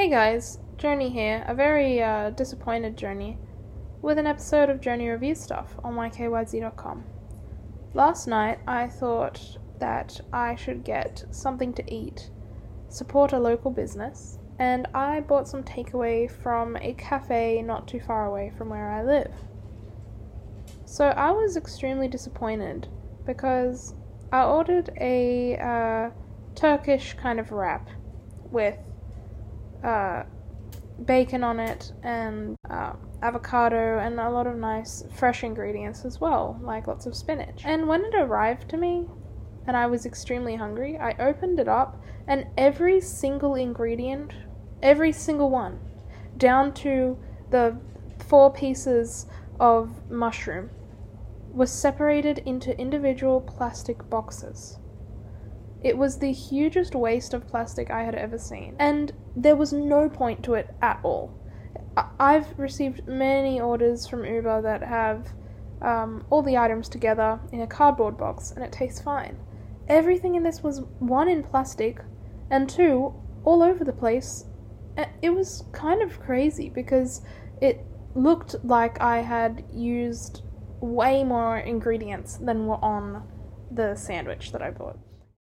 Hey guys, Journey here, a very uh, disappointed Journey, with an episode of Journey Review Stuff on mykyz.com. Last night I thought that I should get something to eat, support a local business, and I bought some takeaway from a cafe not too far away from where I live. So I was extremely disappointed because I ordered a uh, Turkish kind of wrap with uh, bacon on it and uh, avocado and a lot of nice fresh ingredients as well, like lots of spinach. And when it arrived to me, and I was extremely hungry, I opened it up and every single ingredient, every single one, down to the four pieces of mushroom, was separated into individual plastic boxes. It was the hugest waste of plastic I had ever seen, and there was no point to it at all. I've received many orders from Uber that have um, all the items together in a cardboard box, and it tastes fine. Everything in this was one in plastic, and two all over the place. It was kind of crazy because it looked like I had used way more ingredients than were on the sandwich that I bought.